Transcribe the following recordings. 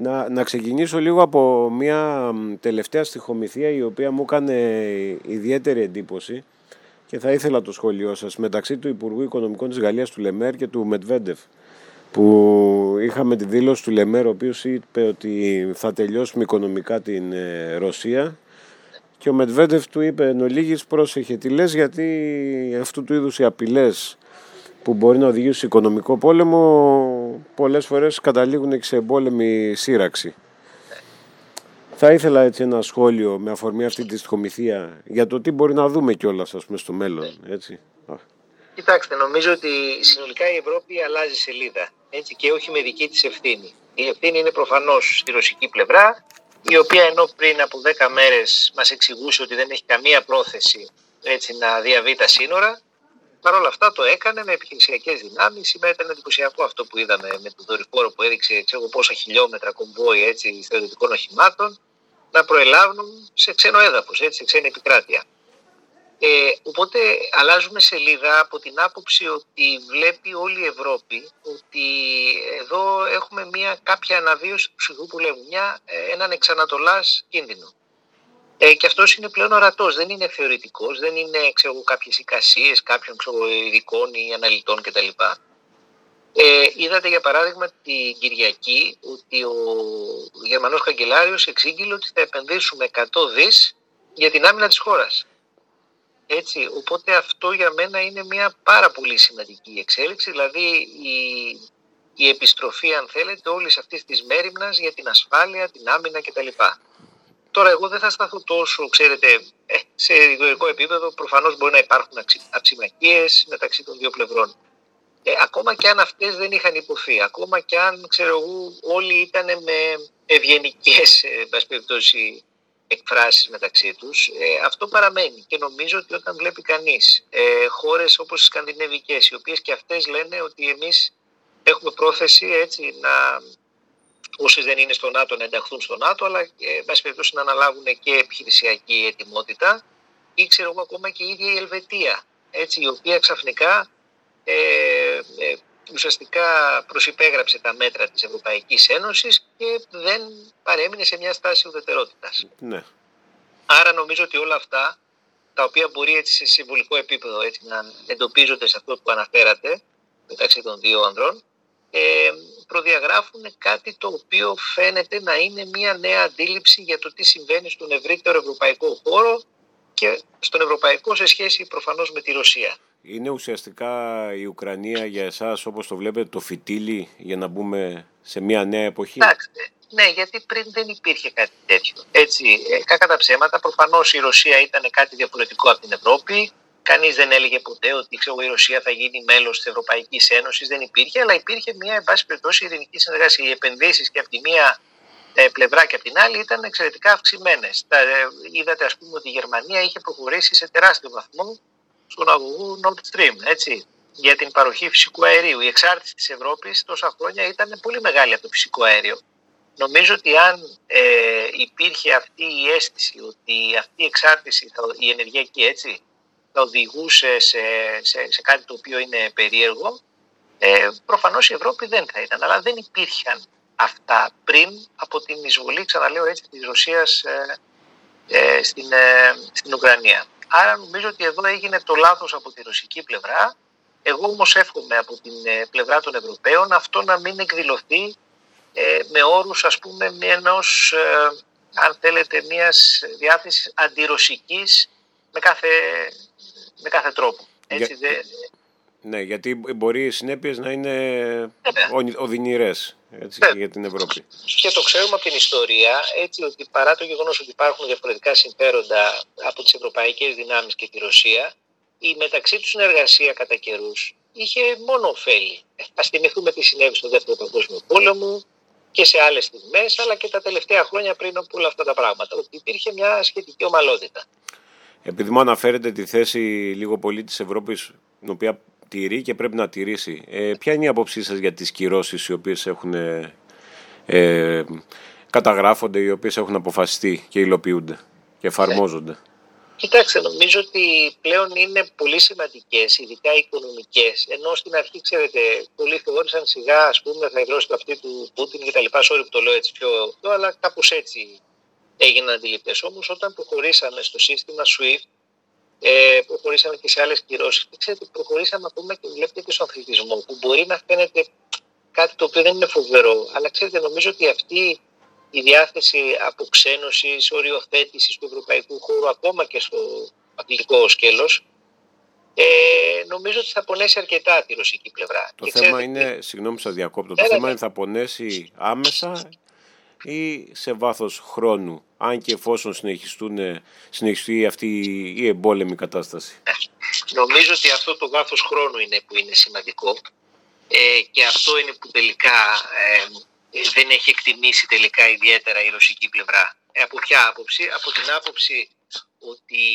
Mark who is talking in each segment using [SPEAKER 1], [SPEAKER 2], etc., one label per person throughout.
[SPEAKER 1] Να, να ξεκινήσω λίγο από μια τελευταία στοιχομηθεία η οποία μου έκανε ιδιαίτερη εντύπωση και θα ήθελα το σχόλιο σας. Μεταξύ του Υπουργού Οικονομικών της Γαλλίας του Λεμέρ και του Μετβέντεφ που είχαμε τη δήλωση του Λεμέρ ο οποίος είπε ότι θα τελειώσουμε οικονομικά την ε, Ρωσία. Και ο Μετβέντεφ του είπε εν ολίγης πρόσεχε τι λες γιατί αυτού του είδους οι απειλές που μπορεί να οδηγήσουν σε οικονομικό πόλεμο πολλές φορές καταλήγουν και σε εμπόλεμη σύραξη. Θα ήθελα έτσι ένα σχόλιο με αφορμή αυτή της στοιχομηθεία για το τι μπορεί να δούμε κιόλας στο μέλλον. Έτσι.
[SPEAKER 2] Κοιτάξτε, νομίζω ότι συνολικά η Ευρώπη αλλάζει σελίδα έτσι, και όχι με δική της ευθύνη. Η ευθύνη είναι προφανώς στη ρωσική πλευρά, η οποία ενώ πριν από 10 μέρες μας εξηγούσε ότι δεν έχει καμία πρόθεση έτσι, να διαβεί τα σύνορα, Παρ' όλα αυτά το έκανε με επιχειρησιακές δυνάμεις. Σήμερα ήταν εντυπωσιακό αυτό που είδαμε με τον δορυφόρο που έδειξε ξέρω, πόσα χιλιόμετρα κομβόι έτσι, στρατιωτικών οχημάτων να προελάβουν σε ξένο έδαφος, σε ξένη επικράτεια. Ε, οπότε αλλάζουμε σελίδα από την άποψη ότι βλέπει όλη η Ευρώπη ότι εδώ έχουμε μια κάποια αναβίωση του ψυχού που λέμε, μια, ε, έναν εξανατολάς κίνδυνο. Ε, και αυτός είναι πλέον ορατός, δεν είναι θεωρητικός, δεν είναι κάποιες εικασίες κάποιων ξέρω, ειδικών ή αναλυτών κτλ. Ε, είδατε για παράδειγμα την Κυριακή ότι ο Γερμανός Καγκελάριος εξήγηλε ότι θα επενδύσουμε 100 δις για την άμυνα της χώρας. Έτσι, οπότε αυτό για μένα είναι μια πάρα πολύ σημαντική εξέλιξη, δηλαδή η, η επιστροφή αν θέλετε όλης αυτής της μέρημνας για την ασφάλεια, την άμυνα κτλ. Τώρα, εγώ δεν θα σταθώ τόσο, ξέρετε, ε, σε ιδεολογικό επίπεδο. Προφανώς μπορεί να υπάρχουν αψημακίε μεταξύ των δύο πλευρών. Ε, ακόμα και αν αυτές δεν είχαν υποθεί, ακόμα και αν ξέρω εγώ, όλοι ήταν με ευγενικές ε, εκφράσεις μεταξύ τους, ε, αυτό παραμένει και νομίζω ότι όταν βλέπει κανείς ε, χώρες όπως οι σκανδιναβικές, οι οποίες και αυτές λένε ότι εμείς έχουμε πρόθεση έτσι να όσοι δεν είναι στο ΝΑΤΟ να ενταχθούν στο ΝΑΤΟ, αλλά ε, εν περιπτώσει να αναλάβουν και επιχειρησιακή ετοιμότητα ή ξέρω εγώ ακόμα και η ίδια η Ελβετία, έτσι, η οποία ξαφνικά ε, ε, ουσιαστικά προσυπέγραψε τα μέτρα της Ευρωπαϊκής Ένωσης και δεν παρέμεινε σε μια στάση ουδετερότητας. Ναι. Άρα νομίζω ότι όλα αυτά, τα οποία μπορεί έτσι σε συμβολικό επίπεδο έτσι, να εντοπίζονται σε αυτό που αναφέρατε, μεταξύ των δύο ανδρών, ε, προδιαγράφουν κάτι το οποίο φαίνεται να είναι μια νέα αντίληψη για το τι συμβαίνει στον ευρύτερο ευρωπαϊκό χώρο και στον ευρωπαϊκό σε σχέση προφανώς με τη Ρωσία.
[SPEAKER 1] Είναι ουσιαστικά η Ουκρανία για εσάς όπως το βλέπετε το φυτίλι για να μπούμε σε μια νέα εποχή;
[SPEAKER 2] ναι, γιατί πριν δεν υπήρχε κάτι τέτοιο. Έτσι, ε, κακά τα ψέματα, προφανώς η Ρωσία ήταν κάτι διαφορετικό από την Ευρώπη. Κανείς δεν έλεγε ποτέ ότι ξέρω, η Ρωσία θα γίνει μέλος της Ευρωπαϊκής Ένωσης. Δεν υπήρχε, αλλά υπήρχε μια, εν πάση περιπτώσει, ειρηνική συνεργασία. Οι επενδύσεις και από τη μία ε, πλευρά και από την άλλη ήταν εξαιρετικά αυξημένες. Ε, είδατε, ας πούμε, ότι η Γερμανία είχε προχωρήσει σε τεράστιο βαθμό στον αγωγό Nord Stream, έτσι, για την παροχή φυσικού αερίου. Η εξάρτηση της Ευρώπης τόσα χρόνια ήταν πολύ μεγάλη από το φυσικό αέριο. Νομίζω ότι αν ε, υπήρχε αυτή η αίσθηση ότι αυτή η εξάρτηση, η ενεργειακή έτσι, θα οδηγούσε σε, σε, σε κάτι το οποίο είναι περίεργο, ε, προφανώς η Ευρώπη δεν θα ήταν. Αλλά δεν υπήρχαν αυτά πριν από την εισβολή, ξαναλέω έτσι, της Ρωσίας ε, ε, στην, ε, στην Ουκρανία. Άρα νομίζω ότι εδώ έγινε το λάθος από τη ρωσική πλευρά. Εγώ όμως εύχομαι από την ε, πλευρά των Ευρωπαίων αυτό να μην εκδηλωθεί με όρους ας πούμε ενός, αν θέλετε, μιας διάθεσης αντιρωσικής με κάθε με κάθε τρόπο. Έτσι, Για...
[SPEAKER 1] Ναι, γιατί μπορεί οι συνέπειες να είναι ναι. οδυνηρές για την Ευρώπη.
[SPEAKER 2] Και το ξέρουμε από την ιστορία, έτσι ότι παρά το γεγονός ότι υπάρχουν διαφορετικά συμφέροντα από τις ευρωπαϊκές δυνάμεις και τη Ρωσία, η μεταξύ τους συνεργασία κατά καιρούς είχε μόνο ωφέλη. Α θυμηθούμε τι συνέβη στο Δεύτερο Παγκόσμιο Πόλεμο και σε άλλες στιγμές, αλλά και τα τελευταία χρόνια πριν από όλα αυτά τα πράγματα. Ότι υπήρχε μια σχετική ομαλότητα.
[SPEAKER 1] Επειδή μου αναφέρετε τη θέση λίγο πολύ της Ευρώπης, την οποία τηρεί και πρέπει να τηρήσει, ε, ποια είναι η άποψή σας για τις κυρώσεις οι οποίες έχουν ε, ε, καταγράφονται, οι οποίες έχουν αποφασιστεί και υλοποιούνται και εφαρμόζονται;
[SPEAKER 2] Κοιτάξτε, νομίζω ότι πλέον είναι πολύ σημαντικές, ειδικά οι οικονομικές. Ενώ στην αρχή, ξέρετε, πολλοί θεώρησαν σιγά, ας πούμε, θα ιδρώσει το αυτή του Πούτιν και τα λοιπά. Sorry που το λέω έτσι πιο. αλλά κάπως έτσι έγιναν αντιληπτές. Όμως, όταν προχωρήσαμε στο σύστημα SWIFT, ε, προχωρήσαμε και σε άλλες κυρώσεις. Ξέρετε, προχωρήσαμε να πούμε και βλέπετε και στον αθλητισμό, που μπορεί να φαίνεται κάτι το οποίο δεν είναι φοβερό. Αλλά ξέρετε, νομίζω ότι αυτή η διάθεση αποξένωσης, οριοθέτησης του ευρωπαϊκού χώρου ακόμα και στο αθλητικό σκέλος ε, νομίζω ότι θα πονέσει αρκετά τη ρωσική πλευρά.
[SPEAKER 1] Το θέμα είναι, συγγνώμη που σας διακόπτω, το θέμα είναι θα πονέσει άμεσα ή σε βάθος χρόνου, αν και εφόσον συνεχιστούν, συνεχιστεί αυτή η εμπόλεμη κατάσταση.
[SPEAKER 2] Νομίζω ότι αυτό το βάθος χρόνου είναι που είναι σημαντικό ε, και αυτό είναι που τελικά ε, δεν έχει εκτιμήσει τελικά ιδιαίτερα η ρωσική πλευρά. Ε, από ποια άποψη; Από την άποψη ότι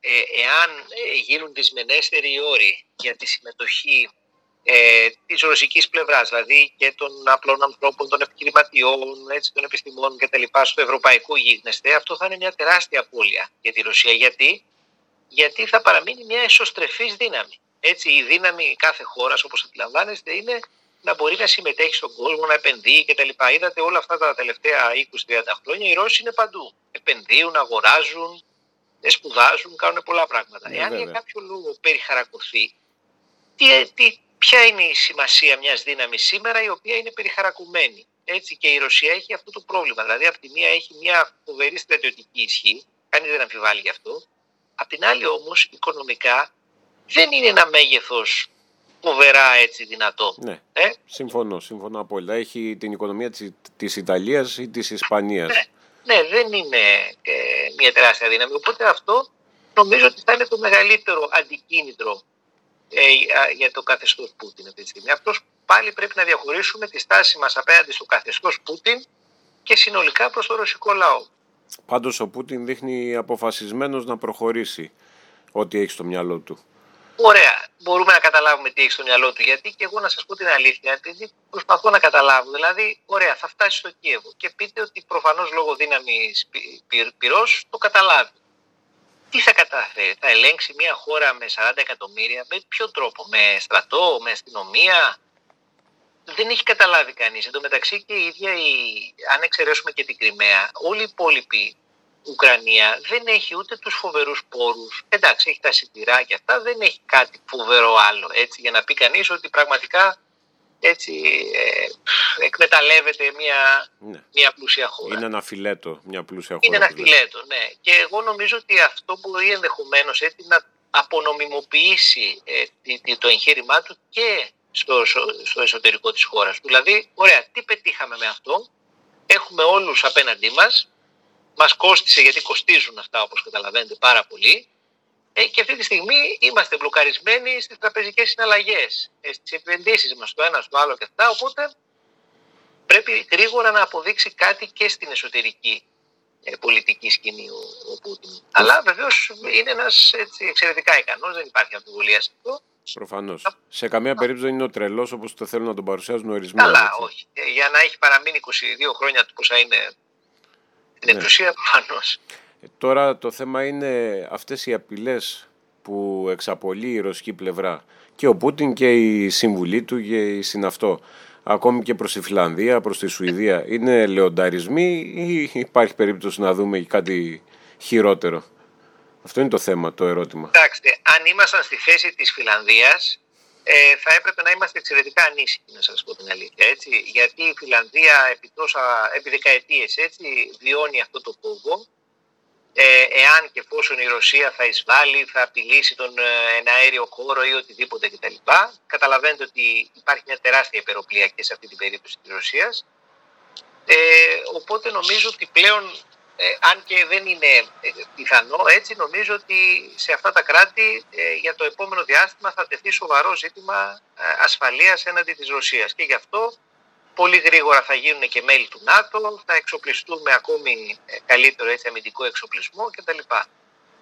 [SPEAKER 2] ε, εάν ε, γίνουν δυσμενέστεροι οι όροι για τη συμμετοχή ε, της ρωσικής πλευράς, δηλαδή και των απλών ανθρώπων, των επιχειρηματιών, έτσι, των επιστημών κτλ. στο ευρωπαϊκό γίγνεσθε, αυτό θα είναι μια τεράστια απώλεια για τη Ρωσία. Γιατί, Γιατί θα παραμείνει μια εσωστρεφής δύναμη. Έτσι, η δύναμη κάθε χώρας, όπως αντιλαμβάνεστε, είναι να μπορεί να συμμετέχει στον κόσμο, να επενδύει κτλ. Είδατε όλα αυτά τα τελευταία 20-30 χρόνια οι Ρώσοι είναι παντού. Επενδύουν, αγοράζουν, σπουδάζουν, κάνουν πολλά πράγματα. Ναι, Εάν βέβαια. για κάποιο λόγο περιχαρακωθεί, τι, τι, ποια είναι η σημασία μιας δύναμης σήμερα η οποία είναι περιχαρακωμένη. Έτσι και η Ρωσία έχει αυτό το πρόβλημα. Δηλαδή, από τη μία έχει μια φοβερή στρατιωτική ισχύ, κανείς δεν αμφιβάλλει γι' αυτό. Απ' την άλλη όμως, οικονομικά δεν είναι ένα μέγεθος φοβερά έτσι δυνατό.
[SPEAKER 1] Ναι, ε; συμφωνώ, συμφωνώ απόλυτα. Έχει την οικονομία της, της Ιταλίας ή της Ισπανίας.
[SPEAKER 2] Ναι, ναι δεν είναι ε, μια τεράστια δύναμη. Οπότε αυτό νομίζω ότι θα είναι το μεγαλύτερο αντικίνητρο ε, για το καθεστώς Πούτιν αυτή τη στιγμή. Αυτός πάλι πρέπει να διαχωρίσουμε τη στάση μας απέναντι στο καθεστώς Πούτιν και συνολικά προς το ρωσικό λαό.
[SPEAKER 1] Πάντως ο Πούτιν δείχνει αποφασισμένος να προχωρήσει ό,τι έχει στο μυαλό του.
[SPEAKER 2] Ωραία, μπορούμε να καταλάβουμε τι έχει στο μυαλό του. Γιατί και εγώ να σας πω την αλήθεια, επειδή προσπαθώ να καταλάβω. Δηλαδή, ωραία, θα φτάσει στο Κίεβο και πείτε ότι προφανώς λόγω δύναμης πυρός το καταλάβει. Τι θα καταφέρει, θα ελέγξει μια χώρα με 40 εκατομμύρια, με ποιο τρόπο, με στρατό, με αστυνομία; Δεν έχει καταλάβει κανείς. Εν τω μεταξύ και η ίδια, η, αν εξαιρέσουμε και την Κρυμαία, όλοι οι υπόλοιποι Ουκρανία δεν έχει ούτε τους φοβερούς πόρους. Εντάξει, έχει τα σιτηρά και αυτά, δεν έχει κάτι φοβερό άλλο. Έτσι, για να πει κανείς ότι πραγματικά έτσι, ε, εκμεταλλεύεται μια, ναι. μια πλούσια χώρα.
[SPEAKER 1] Είναι ένα φιλέτο, μια πλούσια χώρα.
[SPEAKER 2] Είναι ένα φιλέτο, ναι. Και εγώ νομίζω ότι αυτό μπορεί ενδεχομένως να απονομιμοποιήσει ε, το εγχείρημά του και στο, στο εσωτερικό της χώρας του. Δηλαδή, ωραία, τι πετύχαμε με αυτό; Έχουμε όλους απέναντί μας, μας κόστισε γιατί κοστίζουν αυτά όπως καταλαβαίνετε πάρα πολύ ε, και αυτή τη στιγμή είμαστε μπλοκαρισμένοι στις τραπεζικές συναλλαγές, ε, στις επενδύσεις μας το ένα στο άλλο και αυτά οπότε πρέπει γρήγορα να αποδείξει κάτι και στην εσωτερική ε, πολιτική σκηνή ο, ο Πούτιν. Αλλά βεβαίως είναι ένας εξαιρετικά ικανός, δεν υπάρχει αμφιβολία σε αυτό.
[SPEAKER 1] Προφανώς. Σε καμία περίπτωση δεν είναι ο τρελός όπως το θέλουν να τον παρουσιάζουν ορισμένοι.
[SPEAKER 2] Αλλά όχι. Ε, για να έχει παραμείνει 22 χρόνια του πόσα είναι την ναι. εξουσία προφανώς.
[SPEAKER 1] Ε, τώρα το θέμα είναι αυτές οι απειλές που εξαπολύει η ρωσική πλευρά και ο Πούτιν και η συμβουλή του και η συναυτό ακόμη και προς τη Φιλανδία, προς τη Σουηδία είναι λεονταρισμοί ή υπάρχει περίπτωση να δούμε κάτι χειρότερο; Αυτό είναι το θέμα, το ερώτημα.
[SPEAKER 2] Κοιτάξτε, αν ήμασταν στη θέση της Φιλανδίας ε, θα έπρεπε να είμαστε εξαιρετικά ανήσυχοι, να σας πω την αλήθεια. Έτσι, γιατί η Φιλανδία επί, τόσα, επί δεκαετίες έτσι, βιώνει αυτό το κόμπο. Ε, εάν και εφόσον η Ρωσία θα εισβάλλει, θα απειλήσει τον ε, αέριο χώρο ή οτιδήποτε κτλ. Καταλαβαίνετε ότι υπάρχει μια τεράστια υπεροπλία και σε αυτή την περίπτωση της Ρωσίας. Ε, οπότε νομίζω ότι πλέον ε, αν και δεν είναι ε, πιθανό, έτσι νομίζω ότι σε αυτά τα κράτη ε, για το επόμενο διάστημα θα τεθεί σοβαρό ζήτημα ασφαλείας έναντι της Ρωσίας και γι' αυτό πολύ γρήγορα θα γίνουν και μέλη του ΝΑΤΟ, θα εξοπλιστούμε ακόμη καλύτερο έτσι, αμυντικό εξοπλισμό κτλ.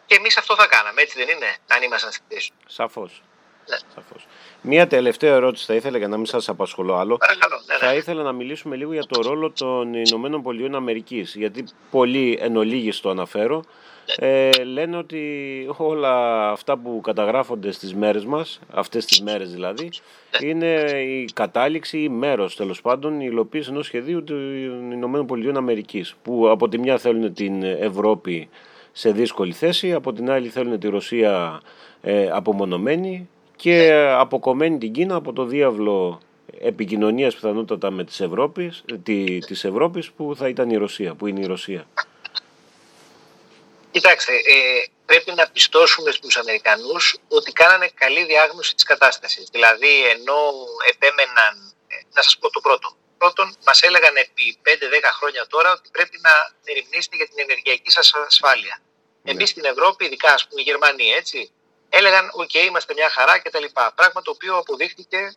[SPEAKER 2] Και εμείς αυτό θα κάναμε, έτσι δεν είναι, αν ήμασταν στη θέση.
[SPEAKER 1] Σαφώς. Ναι. Μία τελευταία ερώτηση θα ήθελα για να μην σας απασχολώ άλλο.
[SPEAKER 2] Παρακαλώ, ναι, ναι.
[SPEAKER 1] Θα ήθελα να μιλήσουμε λίγο για το ρόλο των Ηνωμένων Πολιτειών Αμερικής, γιατί πολλοί εν ολίγης το αναφέρω. Ε, λένε ότι όλα αυτά που καταγράφονται στις μέρες μας, αυτές τις μέρες δηλαδή, είναι η κατάληξη ή μέρος τέλος πάντων η υλοποίηση ενός σχεδίου των Ηνωμένων Πολιτειών Αμερικής, που από τη μια θέλουν την Ευρώπη σε δύσκολη θέση, από την άλλη θέλουν τη Ρωσία ε, απομονωμένη και αποκομμένη την Κίνα από το διάβλο επικοινωνίας πιθανότατα με τις Ευρώπης, τη, της Ευρώπης που θα ήταν η Ρωσία, που είναι η Ρωσία.
[SPEAKER 2] Κοιτάξτε, ε, πρέπει να πιστώσουμε στους Αμερικανούς ότι κάνανε καλή διάγνωση της κατάστασης. Δηλαδή, ενώ επέμεναν, ε, να σας πω το πρώτο. Πρώτον, μας έλεγαν επί 5-10 χρόνια τώρα ότι πρέπει να ερευνήσετε για την ενεργειακή σας ασφάλεια. Ναι. Εμείς στην Ευρώπη, ειδικά ας πούμε οι Γερμανοί, έτσι, έλεγαν «ΟΚ, okay, είμαστε μια χαρά» κτλ. Πράγμα το οποίο αποδείχθηκε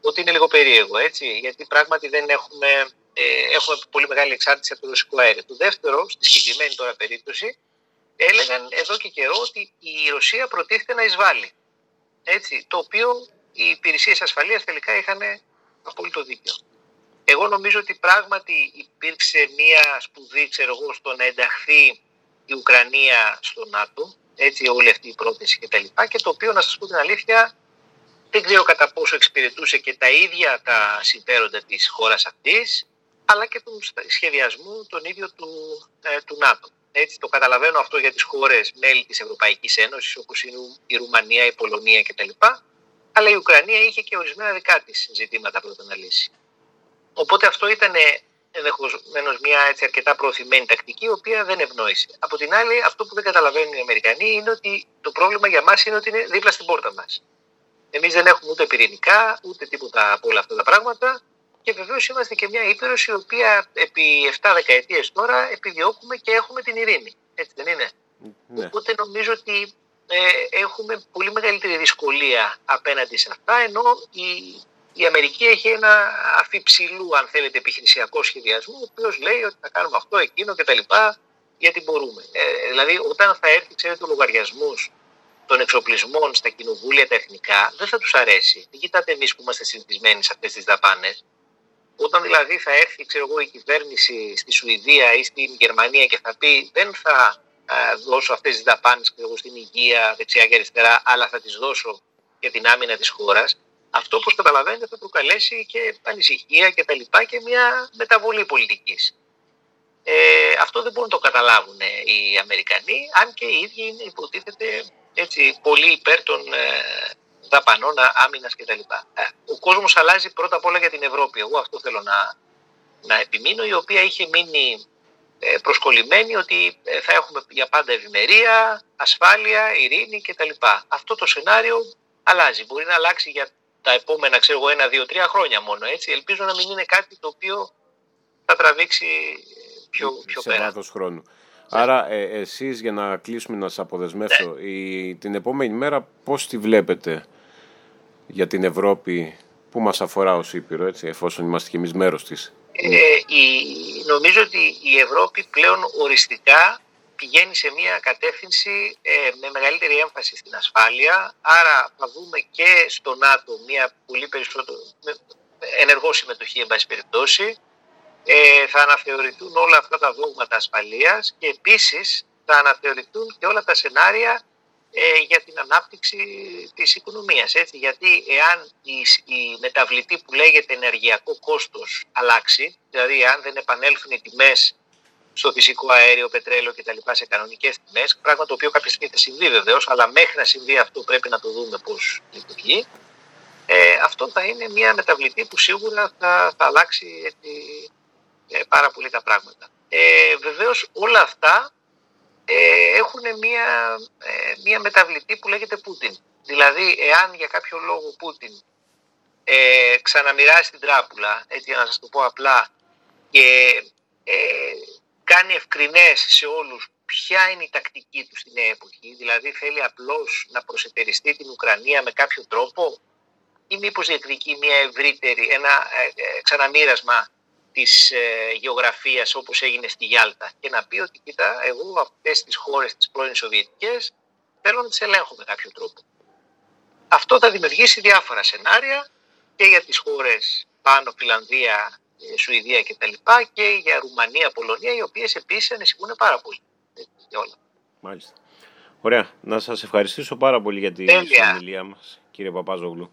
[SPEAKER 2] ότι είναι λίγο περίεργο, έτσι, γιατί πράγματι δεν έχουμε, ε, έχουμε πολύ μεγάλη εξάρτηση από το ρωσικό αέριο. Το δεύτερο, στη συγκεκριμένη τώρα περίπτωση, έλεγαν εδώ και καιρό ότι η Ρωσία προτίθεται να εισβάλλει. Έτσι, το οποίο οι υπηρεσίες ασφαλείας τελικά είχαν απόλυτο δίκιο. Εγώ νομίζω ότι πράγματι υπήρξε μία σπουδή, ξέρω εγώ, στο να ενταχθεί η Ουκρανία στο ΝΑΤΟ, έτσι όλη αυτή η πρόταση και τα λοιπά, και το οποίο να σας πω την αλήθεια δεν ξέρω κατά πόσο εξυπηρετούσε και τα ίδια τα συμφέροντα της χώρας αυτής, αλλά και του σχεδιασμού τον ίδιο του, ε, του ΝΑΤΟ. Έτσι το καταλαβαίνω αυτό για τις χώρες μέλη της Ευρωπαϊκής Ένωσης όπως είναι η Ρουμανία, η Πολωνία κτλ. Αλλά η Ουκρανία είχε και ορισμένα δικά της ζητήματα πρώτα να λύσει. Οπότε αυτό ήταν ενδεχομένω μια έτσι αρκετά προωθημένη τακτική, η οποία δεν ευνόησε. Από την άλλη, αυτό που δεν καταλαβαίνουν οι Αμερικανοί είναι ότι το πρόβλημα για μας είναι ότι είναι δίπλα στην πόρτα μας. Εμείς δεν έχουμε ούτε πυρηνικά, ούτε τίποτα από όλα αυτά τα πράγματα. Και βεβαίως είμαστε και μια ήπειρος η οποία επί 7 δεκαετίες τώρα επιδιώκουμε και έχουμε την ειρήνη. Έτσι δεν είναι; Ναι. Οπότε νομίζω ότι ε, έχουμε πολύ μεγαλύτερη δυσκολία απέναντι σε αυτά, ενώ η, η Αμερική έχει ένα αφιψηλού, αν θέλετε, επιχειρησιακό σχεδιασμό, ο οποίος λέει ότι θα κάνουμε αυτό, εκείνο κτλ. Γιατί μπορούμε. Ε, δηλαδή, όταν θα έρθει, ξέρετε, ο λογαριασμός των εξοπλισμών στα κοινοβούλια τα εθνικά, δεν θα τους αρέσει. Δεν κοιτάτε εμείς που είμαστε συνηθισμένοι σε αυτές τις δαπάνες. Όταν δηλαδή θα έρθει ξέρω εγώ, η κυβέρνηση στη Σουηδία ή στην Γερμανία και θα πει δεν θα δώσω αυτές τις δαπάνες στην υγεία δεξιά και αριστερά, αλλά θα τις δώσω για την άμυνα της χώρας, αυτό όπως καταλαβαίνετε θα προκαλέσει και ανησυχία και τα λοιπά και μια μεταβολή πολιτικής. Ε, αυτό δεν μπορούν να το καταλάβουν οι Αμερικανοί, αν και οι ίδιοι είναι υποτίθεται έτσι, πολύ υπέρ των ε, δαπανών άμυνας κτλ. Ε, ο κόσμος αλλάζει πρώτα απ' όλα για την Ευρώπη. Εγώ αυτό θέλω να, να επιμείνω, η οποία είχε μείνει ε, προσκολλημένη ότι ε, θα έχουμε για πάντα ευημερία, ασφάλεια, ειρήνη κτλ. Αυτό το σενάριο αλλάζει. Μπορεί να αλλάξει για τα επόμενα, ξέρω εγώ, ένα, δύο, τρία χρόνια μόνο. Έτσι. Ελπίζω να μην είναι κάτι το οποίο θα τραβήξει πιο, πιο
[SPEAKER 1] σε
[SPEAKER 2] πέρα.
[SPEAKER 1] χρόνου. Άρα ε, εσείς για να κλείσουμε να σας αποδεσμεύσω, ναι. η, την επόμενη μέρα πώς τη βλέπετε για την Ευρώπη που μας αφορά ως Ήπειρο, έτσι, εφόσον είμαστε και εμείς μέρος της;
[SPEAKER 2] Ε, η, νομίζω ότι η Ευρώπη πλέον οριστικά πηγαίνει σε μια κατεύθυνση ε, με μεγαλύτερη έμφαση στην ασφάλεια. Άρα θα δούμε και στο ΝΑΤΟ μια πολύ περισσότερο ενεργό συμμετοχή, εν πάση περιπτώσει. Ε, θα αναθεωρηθούν όλα αυτά τα δόγματα ασφαλείας και επίσης θα αναθεωρηθούν και όλα τα σενάρια ε, για την ανάπτυξη της οικονομίας. Έτσι. Γιατί εάν η, η μεταβλητή που λέγεται ενεργειακό κόστος αλλάξει, δηλαδή εάν δεν επανέλθουν οι τιμές στο φυσικό αέριο, πετρέλαιο κτλ. σε κανονικές τιμές, πράγμα το οποίο κάποια στιγμή θα συμβεί βεβαίως, αλλά μέχρι να συμβεί αυτό πρέπει να το δούμε πώς λειτουργεί. Ε, αυτό θα είναι μια μεταβλητή που σίγουρα θα, θα αλλάξει έτσι, ε, πάρα πολύ τα πράγματα. Ε, Βεβαίως όλα αυτά ε, έχουν μία, ε, μία μεταβλητή που λέγεται Πούτιν. Δηλαδή, εάν για κάποιο λόγο Πούτιν ε, ξαναμοιράσει την τράπουλα, έτσι για να σας το πω απλά, και ε, κάνει ευκρινές σε όλους ποια είναι η τακτική του στη νέα εποχή, δηλαδή θέλει απλώς να προσετεριστεί την Ουκρανία με κάποιο τρόπο ή μήπως διεκδικεί μια ευρύτερη, ένα ε, ε ξαναμοίρασμα της ε, γεωγραφίας όπως έγινε στη Γιάλτα και να πει ότι κοίτα εγώ αυτές τις χώρες τις πρώην Σοβιετικές θέλω να τις ελέγχω με κάποιο τρόπο. Αυτό θα δημιουργήσει διάφορα σενάρια και για τις χώρες πάνω, Φιλανδία, ε, Σουηδία κτλ. Και, και για Ρουμανία, Πολωνία, οι οποίες επίσης ανησυχούν πάρα πολύ. όλα.
[SPEAKER 1] Μάλιστα. Ωραία. Να σας ευχαριστήσω πάρα πολύ για τη συνομιλία μας, κύριε Παπάζογλου.